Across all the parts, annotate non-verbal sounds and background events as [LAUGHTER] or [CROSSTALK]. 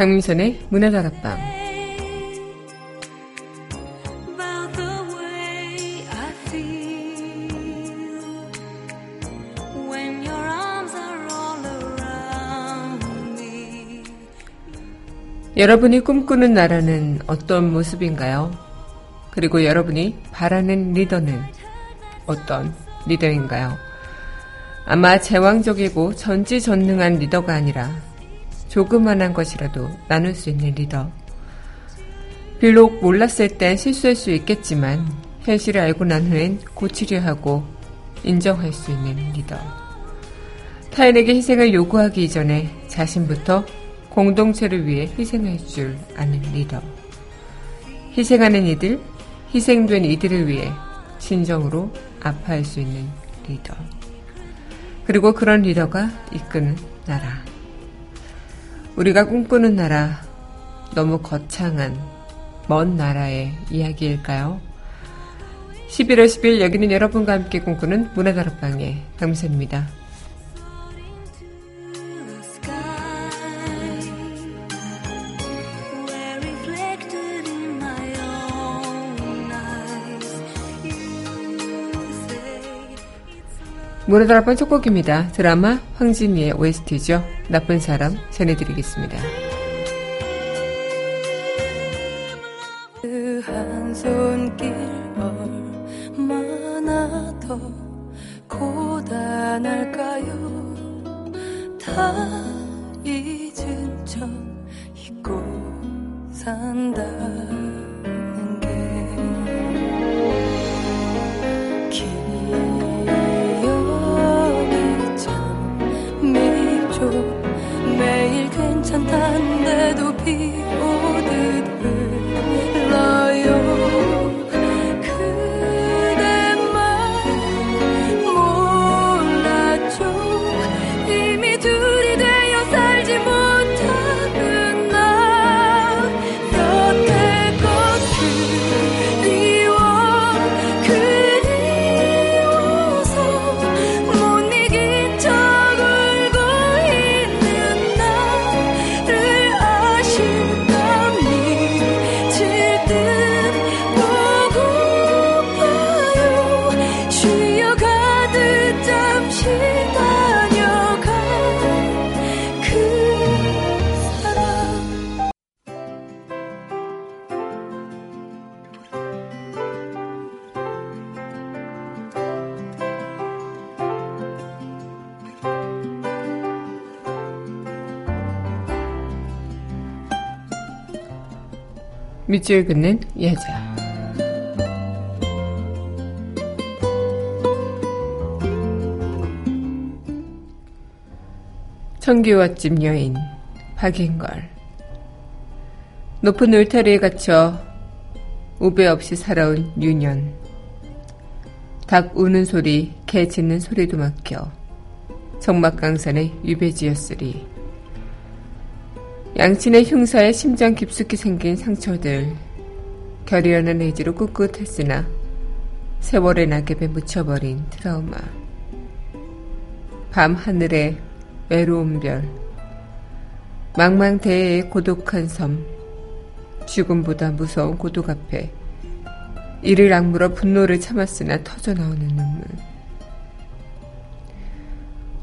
강민선의 문화다락방. 여러분이 꿈꾸는 나라는 어떤 모습인가요? 그리고 여러분이 바라는 리더는 어떤 리더인가요? 아마 제왕적이고 전지전능한 리더가 아니라 조그만한 것이라도 나눌 수 있는 리더. 비록 몰랐을 땐 실수할 수 있겠지만 현실을 알고 난 후엔 고치려 하고 인정할 수 있는 리더. 타인에게 희생을 요구하기 이전에 자신부터 공동체를 위해 희생할 줄 아는 리더. 희생하는 이들, 희생된 이들을 위해 진정으로 아파할 수 있는 리더. 그리고 그런 리더가 이끄는 나라. 우리가 꿈꾸는 나라, 너무 거창한 먼 나라의 이야기일까요? 11월 10일 여기는 여러분과 함께 꿈꾸는 문화다락방의 강미선입니다. 문화다락방 첫 곡입니다. 드라마 황진이의 OST죠. 나쁜 사람 전해드리겠습니다. 그 한 손길 얼마나 더 고단할까요 다 잊은 척 잊고 산다 좀 매일 괜찮단데도 비 오듯 흘러요 밑줄 긋는 여자. 청기와집 여인 박인걸. 높은 울타리에 갇혀 우배 없이 살아온 유년. 닭 우는 소리, 개 짖는 소리도 막혀 정막강산의 유배지였으리 양친의 흉사에 심장 깊숙이 생긴 상처들. 결의하는 의지로 꿋꿋했으나 세월의 낙엽에 묻혀버린 트라우마. 밤 하늘에 외로운 별. 망망대해의 고독한 섬. 죽음보다 무서운 고독 앞에 이를 악물어 분노를 참았으나 터져 나오는 눈물.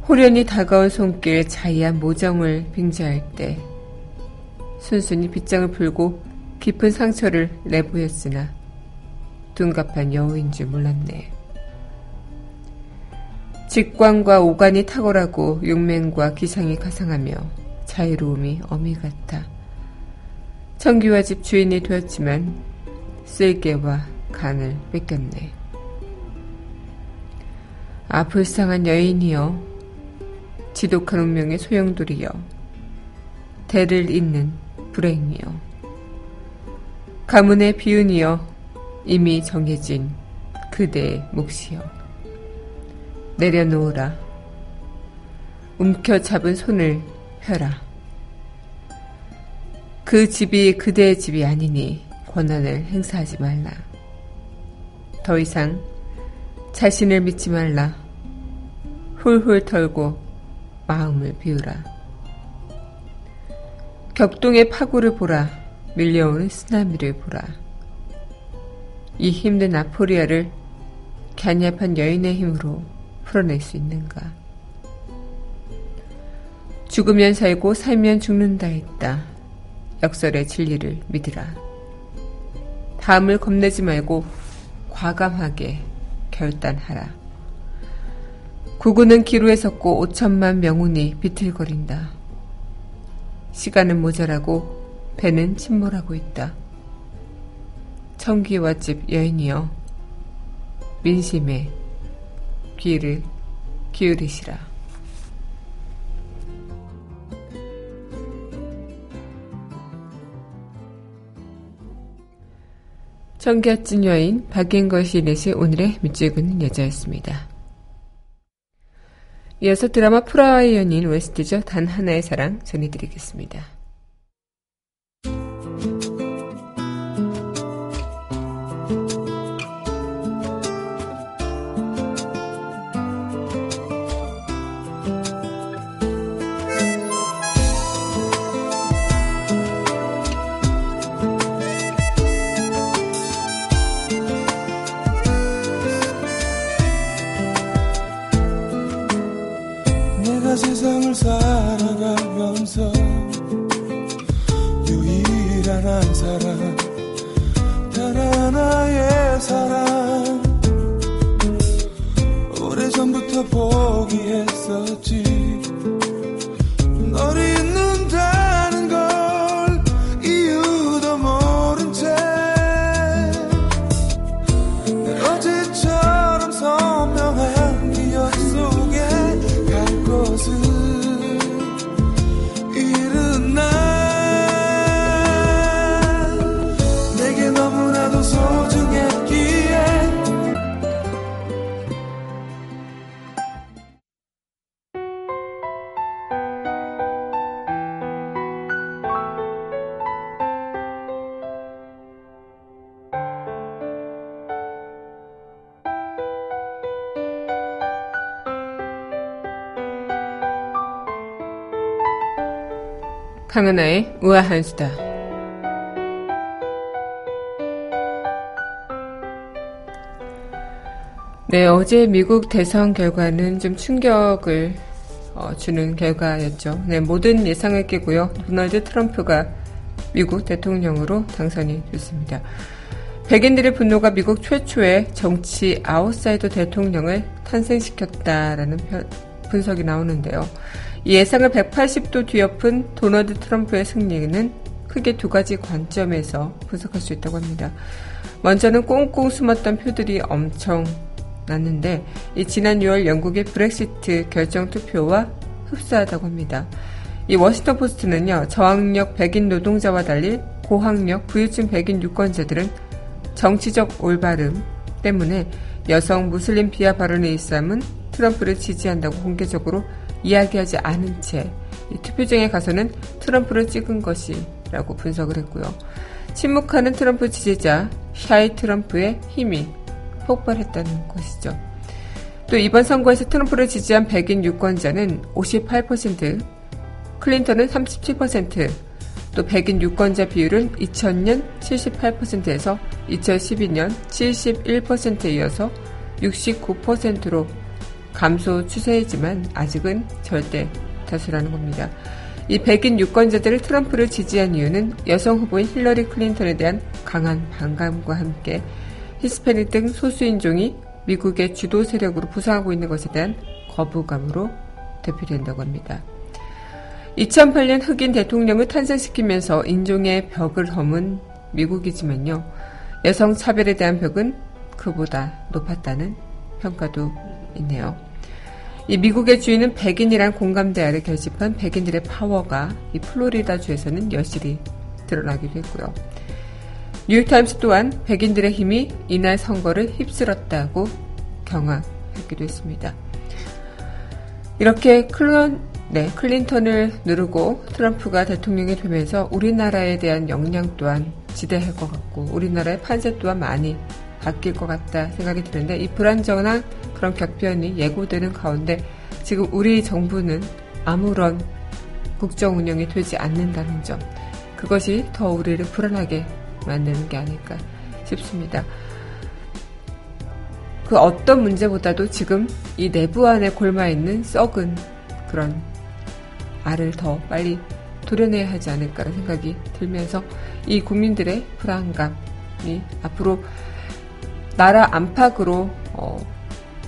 호련히 다가온 손길 자이한 모정을 빙자할 때 순순히 빗장을 풀고 깊은 상처를 내보였으나 둔갑한 여우인 줄 몰랐네. 직관과 오간이 탁월하고 용맹과 기상이 가상하며 자유로움이 어미 같아 청기와 집 주인이 되었지만 쓸개와 간을 뺏겼네. 아 불쌍한 여인이여 지독한 운명의 소용돌이여 대를 잇는 불행이여 가문의 비운이여 이미 정해진 그대의 몫이여. 내려놓으라. 움켜잡은 손을 펴라. 그 집이 그대의 집이 아니니 권한을 행사하지 말라. 더 이상 자신을 믿지 말라. 훌훌 털고 마음을 비우라 격동의 파고를 보라. 밀려오는 쓰나미를 보라. 이 힘든 아포리아를 갸냘한 여인의 힘으로 풀어낼 수 있는가? 죽으면 살고 살면 죽는다 했다. 역설의 진리를 믿으라. 다음을 겁내지 말고 과감하게 결단하라. 구구는 기로에 섰고 오천만 명운이 비틀거린다. 시간은 모자라고 배는 침몰하고 있다. 청기와 집 여인이여 민심에 귀를 기울이시라. 청기와집 여인 박인걸 시인의 오늘의 밑줄그는 여자였습니다. 이어서 드라마 프라하의 연인 웨스트죠. 단 하나의 사랑 전해드리겠습니다. 강은하의 우아한 수다. 네, 어제 미국 대선 결과는 좀 충격을 어, 주는 결과였죠. 네, 모든 예상을 깨고요. 도널드 트럼프가 미국 대통령으로 당선이 됐습니다. 백인들의 분노가 미국 최초의 정치 아웃사이더 대통령을 탄생시켰다라는 분석이 나오는데요. 예상을 180도 뒤엎은 도널드 트럼프의 승리는 크게 두 가지 관점에서 분석할 수 있다고 합니다. 먼저는 꽁꽁 숨었던 표들이 엄청 났는데 이 지난 6월 영국의 브렉시트 결정 투표와 흡사하다고 합니다. 이 워싱턴 포스트는요, 저학력 백인 노동자와 달리 고학력 부유층 백인 유권자들은 정치적 올바름 때문에 여성 무슬림 비하 발언의 일삼은 트럼프를 지지한다고 공개적으로 이야기하지 않은 채 투표장에 가서는 트럼프를 찍은 것이라고 분석을 했고요. 침묵하는 트럼프 지지자 샤이 트럼프의 힘이 폭발했다는 것이죠. 또 이번 선거에서 트럼프를 지지한 백인 유권자는 58%, 클린턴은 37%, 또 백인 유권자 비율은 2000년 78%에서 2012년 71%에 이어서 69%로 감소 추세이지만 아직은 절대 다수라는 겁니다. 이 백인 유권자들을 트럼프를 지지한 이유는 여성 후보인 힐러리 클린턴에 대한 강한 반감과 함께 히스패닉 등 소수인종이 미국의 주도 세력으로 부상하고 있는 것에 대한 거부감으로 대표된다고 합니다. 2008년 흑인 대통령을 탄생시키면서 인종의 벽을 허문 미국이지만요. 여성 차별에 대한 벽은 그보다 높았다는 평가도 있네요. 이 미국의 주인은 백인이란 공감대 아래 결집한 백인들의 파워가 이 플로리다 주에서는 여실히 드러나기도 했고요. 뉴욕타임스 또한 백인들의 힘이 이날 선거를 휩쓸었다고 경악했기도 했습니다. 이렇게 클론, 네, 클린턴을 누르고 트럼프가 대통령이 되면서 우리나라에 대한 역량 또한 지대할 것 같고 우리나라의 판세 또한 많이 바뀔 것 같다 생각이 드는데 이 불안정한 그런 격변이 예고되는 가운데 지금 우리 정부는 아무런 국정 운영이 되지 않는다는 점. 그것이 더 우리를 불안하게 만드는 게 아닐까 싶습니다. 그 어떤 문제보다도 지금 이 내부 안에 골마 있는 썩은 그런 알을 더 빨리 도려내야 하지 않을까라는 생각이 들면서 이 국민들의 불안감이 앞으로 나라 안팎으로 어,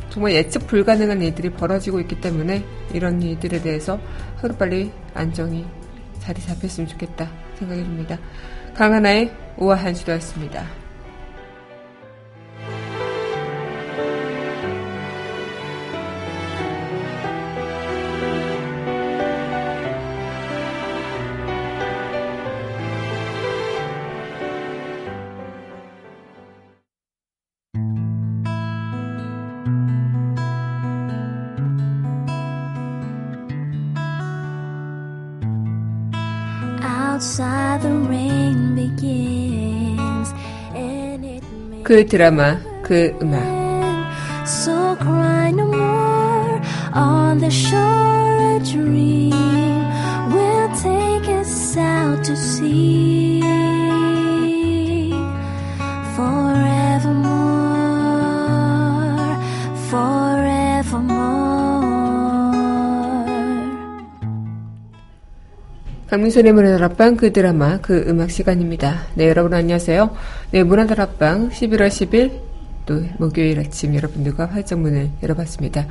정말 예측 불가능한 일들이 벌어지고 있기 때문에 이런 일들에 대해서 하루빨리 안정이 자리 잡혔으면 좋겠다 생각이 듭니다. 강하나의 우아한 시도였습니다. 그 드라마, 그 음악. So cry no more on the shore a dream will take us out to sea forevermore forevermore 강민선의 문화다락방 그 드라마 그 음악 시간입니다. 네 여러분 안녕하세요. 네, 문화다락방 11월 10일 또 목요일 아침 여러분들과 활짝 문을 열어봤습니다.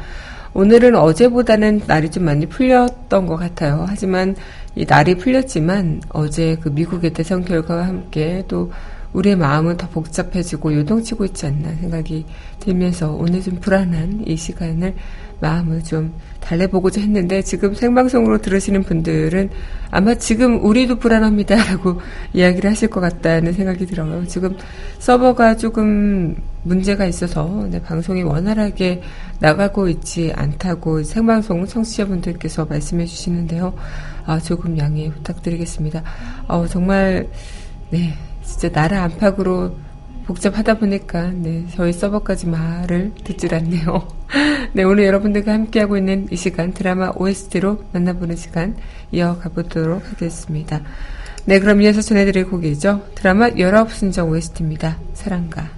오늘은 어제보다는 날이 좀 많이 풀렸던 것 같아요. 하지만 이 날이 풀렸지만 어제 그 미국의 대선 결과와 함께 또 우리의 마음은 더 복잡해지고 요동치고 있지 않나 생각이 들면서 오늘 좀 불안한 이 시간을 마음을 좀 달래보고자 했는데 지금 생방송으로 들으시는 분들은 아마 지금 우리도 불안합니다라고 [LAUGHS] 이야기를 하실 것 같다는 생각이 들어요. 지금 서버가 조금 문제가 있어서 네, 방송이 원활하게 나가고 있지 않다고 생방송 청취자분들께서 말씀해 주시는데요. 아, 조금 양해 부탁드리겠습니다. 어, 정말 네 진짜 나라 안팎으로 복잡하다 보니까 네, 저희 서버까지 말을 듣질 않네요. [LAUGHS] 네, 오늘 여러분들과 함께하고 있는 이 시간 드라마 OST로 만나보는 시간 이어가 보도록 하겠습니다. 네, 그럼 이어서 전해드릴 곡이죠. 드라마 19순정 OST입니다. 사랑가.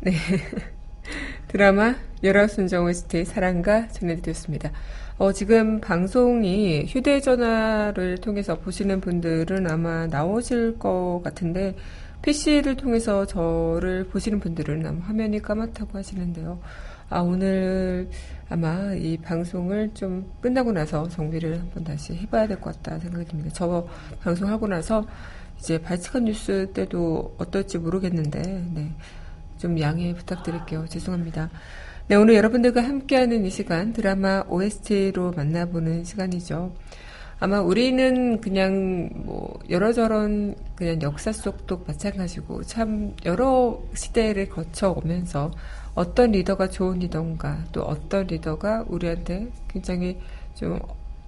네. 드라마 열화 순정 OST 사랑가 전해드렸습니다. 어, 지금 방송이 휴대전화를 통해서 보시는 분들은 아마 나오실 것 같은데, PC를 통해서 저를 보시는 분들은 아마 화면이 까맣다고 하시는데요. 아, 오늘 아마 이 방송을 좀 끝나고 나서 정비를 한번 다시 해봐야 될 것 같다 생각이 듭니다. 저 방송하고 나서 이제 발칙한 뉴스 때도 어떨지 모르겠는데, 네. 좀 양해 부탁드릴게요. 죄송합니다. 네, 오늘 여러분들과 함께하는 이 시간 드라마 OST로 만나보는 시간이죠. 아마 우리는 그냥 뭐 여러저런 그냥 역사 속도 마찬가지고 참 여러 시대를 거쳐 오면서 어떤 리더가 좋은 리더인가 또 어떤 리더가 우리한테 굉장히 좀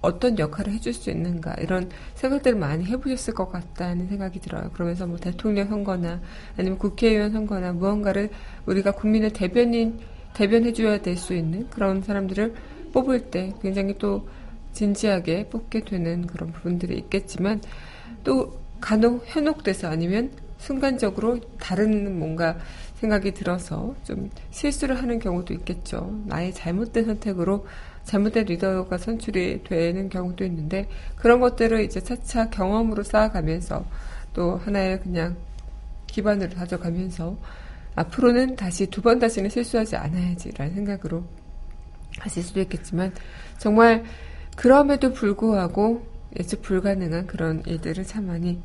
어떤 역할을 해줄 수 있는가 이런 생각들을 많이 해보셨을 것 같다는 생각이 들어요. 그러면서 뭐 대통령 선거나 아니면 국회의원 선거나 무언가를 우리가 국민의 대변인 대변해줘야 될 수 있는 그런 사람들을 뽑을 때 굉장히 또 진지하게 뽑게 되는 그런 부분들이 있겠지만 또 간혹 현혹돼서 아니면 순간적으로 다른 뭔가 생각이 들어서 좀 실수를 하는 경우도 있겠죠. 나의 잘못된 선택으로 잘못된 리더가 선출이 되는 경우도 있는데 그런 것들을 이제 차차 경험으로 쌓아가면서 또 하나의 그냥 기반으로 다져가면서 앞으로는 다시 두 번 다시는 실수하지 않아야지라는 생각으로 하실 수도 있겠지만 정말 그럼에도 불구하고 예측 불가능한 그런 일들을 참 많이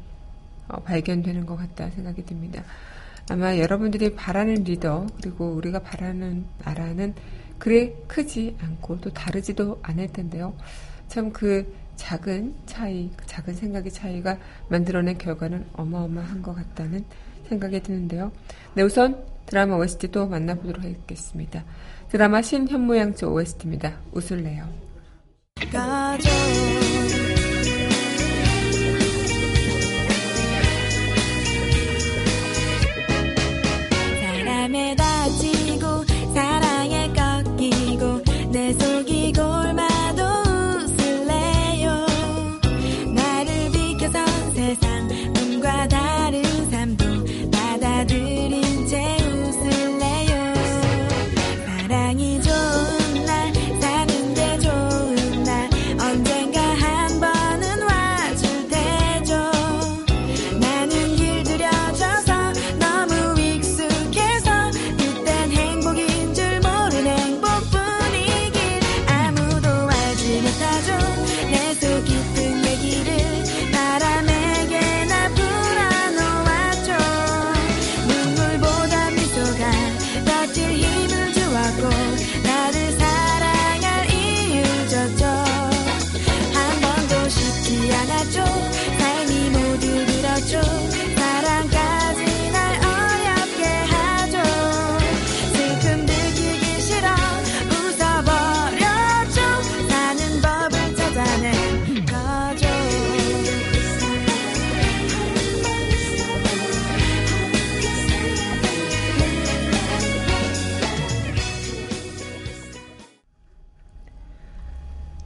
어, 발견되는 것 같다 생각이 듭니다. 아마 여러분들이 바라는 리더 그리고 우리가 바라는 나라는 그리 크지 않고 또 다르지도 않을 텐데요. 참 그 작은 차이, 그 작은 생각의 차이가 만들어낸 결과는 어마어마한 것 같다는 생각이 드는데요. 네, 우선 드라마 OST도 만나보도록 하겠습니다. 드라마 신현무양조 OST입니다. 웃을래요. 가져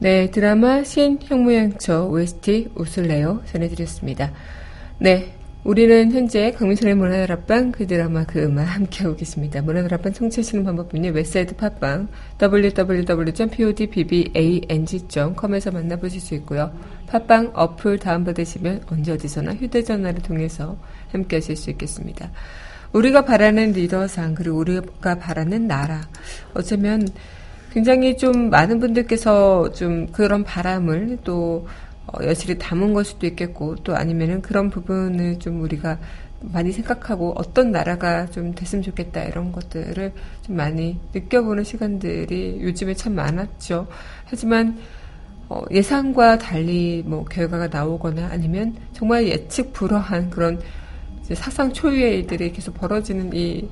네, 드라마 신형무양처 OST 웃을래요 전해드렸습니다. 네, 우리는 현재 강민선의 문화다락방 그 드라마 그 음악 함께하고 계십니다. 문화다락방 청취하시는 방법은요. 웹사이트 팟빵 www.podbbang.com에서 만나보실 수 있고요. 팟빵 어플 다운받으시면 언제 어디서나 휴대전화를 통해서 함께하실 수 있겠습니다. 우리가 바라는 리더상 그리고 우리가 바라는 나라 어쩌면 굉장히 좀 많은 분들께서 좀 그런 바람을 또 어, 여실히 담은 걸 수도 있겠고 또 아니면은 그런 부분을 좀 우리가 많이 생각하고 어떤 나라가 좀 됐으면 좋겠다 이런 것들을 좀 많이 느껴보는 시간들이 요즘에 참 많았죠. 하지만 어, 예상과 달리 뭐 결과가 나오거나 아니면 정말 예측 불허한 그런 이제 사상 초유의 일들이 계속 벌어지는 이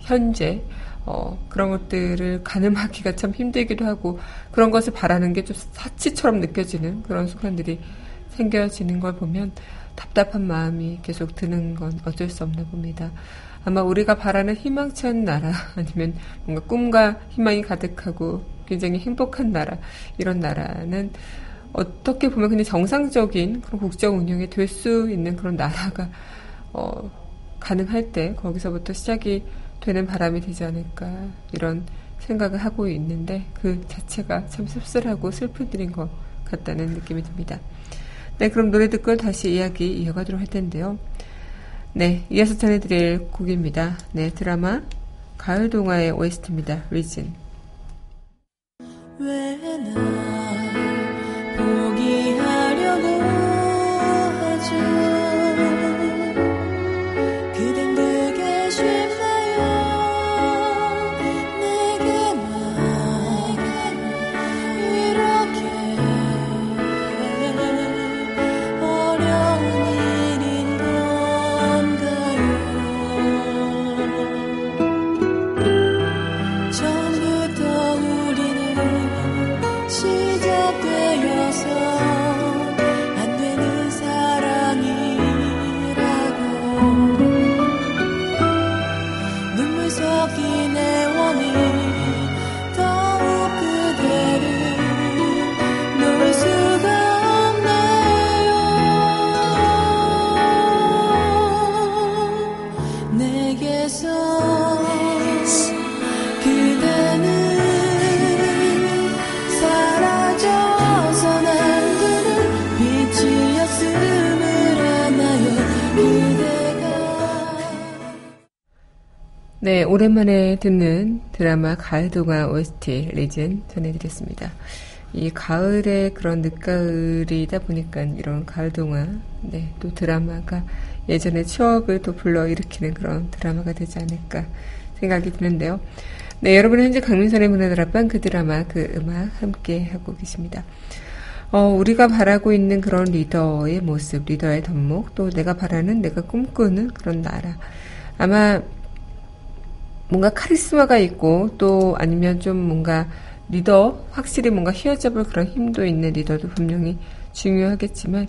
현재 어, 그런 것들을 가늠하기가 참 힘들기도 하고 그런 것을 바라는 게 좀 사치처럼 느껴지는 그런 순간들이 생겨지는 걸 보면 답답한 마음이 계속 드는 건 어쩔 수 없나 봅니다. 아마 우리가 바라는 희망찬 나라 [LAUGHS] 아니면 뭔가 꿈과 희망이 가득하고 굉장히 행복한 나라 이런 나라는 어떻게 보면 그냥 정상적인 그런 국정 운영이 될 수 있는 그런 나라가 어, 가능할 때 거기서부터 시작이 되는 바람이 되지 않을까 이런 생각을 하고 있는데 그 자체가 참 씁쓸하고 슬픈 일인 것 같다는 느낌이 듭니다. 네, 그럼 노래 듣고 다시 이야기 이어가도록 할 텐데요. 네, 이어서 전해드릴 곡입니다. 네, 드라마 가을 동화의 OST입니다. 리진. 왜날 포기하 오랜만에 듣는 드라마 가을 동화 OST 리즌 전해드렸습니다. 이 가을의 그런 늦가을이다 보니까 이런 가을 동화, 네, 또 드라마가 예전의 추억을 또 불러일으키는 그런 드라마가 되지 않을까 생각이 드는데요. 네, 여러분 현재 강민선의 문화드라방 그 드라마 그 음악 함께 하고 계십니다. 어, 우리가 바라고 있는 그런 리더의 모습, 리더의 덕목, 또 내가 바라는, 내가 꿈꾸는 그런 나라. 아마 뭔가 카리스마가 있고 또 아니면 좀 뭔가 리더, 확실히 뭔가 휘어잡을 그런 힘도 있는 리더도 분명히 중요하겠지만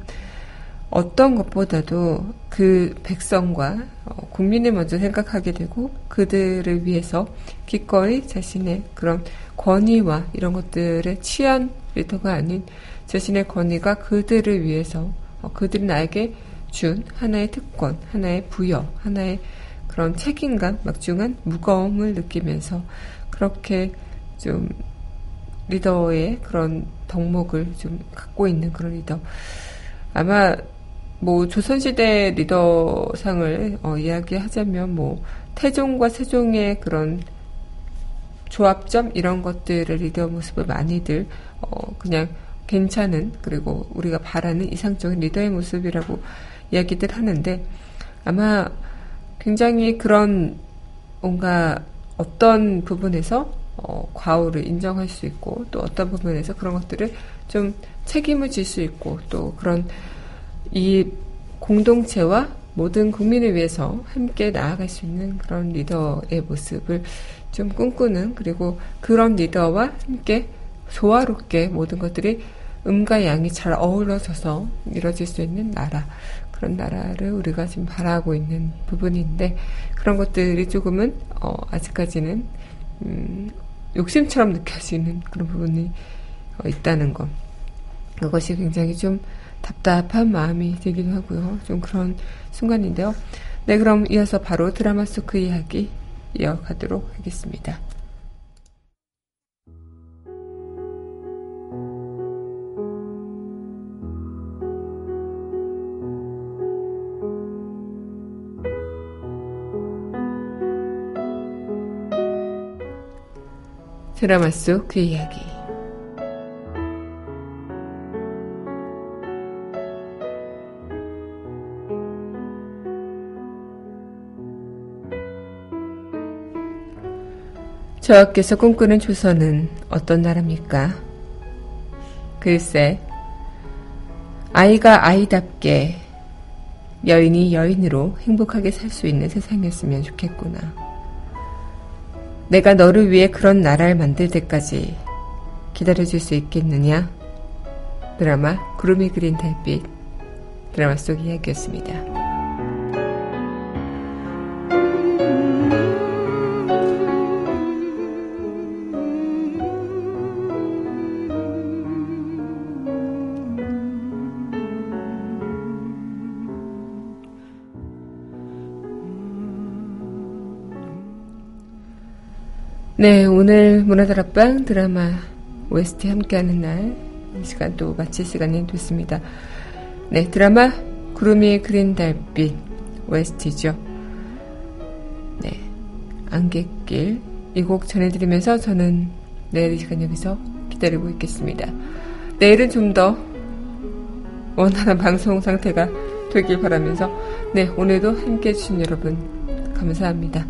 어떤 것보다도 그 백성과 어, 국민을 먼저 생각하게 되고 그들을 위해서 기꺼이 자신의 그런 권위와 이런 것들에 취한 리더가 아닌 자신의 권위가 그들을 위해서 어, 그들이 나에게 준 하나의 특권, 하나의 부여, 하나의 그런 책임감, 막중한 무거움을 느끼면서 그렇게 좀 리더의 그런 덕목을 좀 갖고 있는 그런 리더. 아마 뭐 조선시대 리더상을 어, 이야기하자면 뭐 태종과 세종의 그런 조합점 이런 것들을 리더 모습을 많이들 어, 그냥 괜찮은 그리고 우리가 바라는 이상적인 리더의 모습이라고 이야기들 하는데 아마 굉장히 그런 뭔가 어떤 부분에서 어, 과오를 인정할 수 있고 또 어떤 부분에서 그런 것들을 좀 책임을 질 수 있고 또 그런 이 공동체와 모든 국민을 위해서 함께 나아갈 수 있는 그런 리더의 모습을 좀 꿈꾸는 그리고 그런 리더와 함께 조화롭게 모든 것들이 음과 양이 잘 어우러져서 이뤄질 수 있는 나라 그런 나라를 우리가 지금 바라고 있는 부분인데 그런 것들이 조금은 어, 아직까지는 음, 욕심처럼 느껴지는 그런 부분이 어, 있다는 것 그것이 굉장히 좀 답답한 마음이 들기도 하고요. 좀 그런 순간인데요. 네, 그럼 이어서 바로 드라마 속 그 이야기 이어가도록 하겠습니다. 드라마 속 그 이야기 저하께서 꿈꾸는 조선은 어떤 나라입니까? 글쎄, 아이가 아이답게 여인이 여인으로 행복하게 살 수 있는 세상이었으면 좋겠구나. 내가 너를 위해 그런 나라를 만들 때까지 기다려줄 수 있겠느냐? 드라마 구름이 그린 달빛 드라마 속 이야기였습니다. 오늘 문화다락방 드라마 OST 함께하는 날, 이 시간 또 마칠 시간이 됐습니다. 네, 드라마 구름이 그린 달빛 OST죠. 네, 안갯길 이 곡 전해드리면서 저는 내일 이 시간 여기서 기다리고 있겠습니다. 내일은 좀 더 원활한 [LAUGHS] 방송 상태가 되길 바라면서 네, 오늘도 함께 해주신 여러분 감사합니다.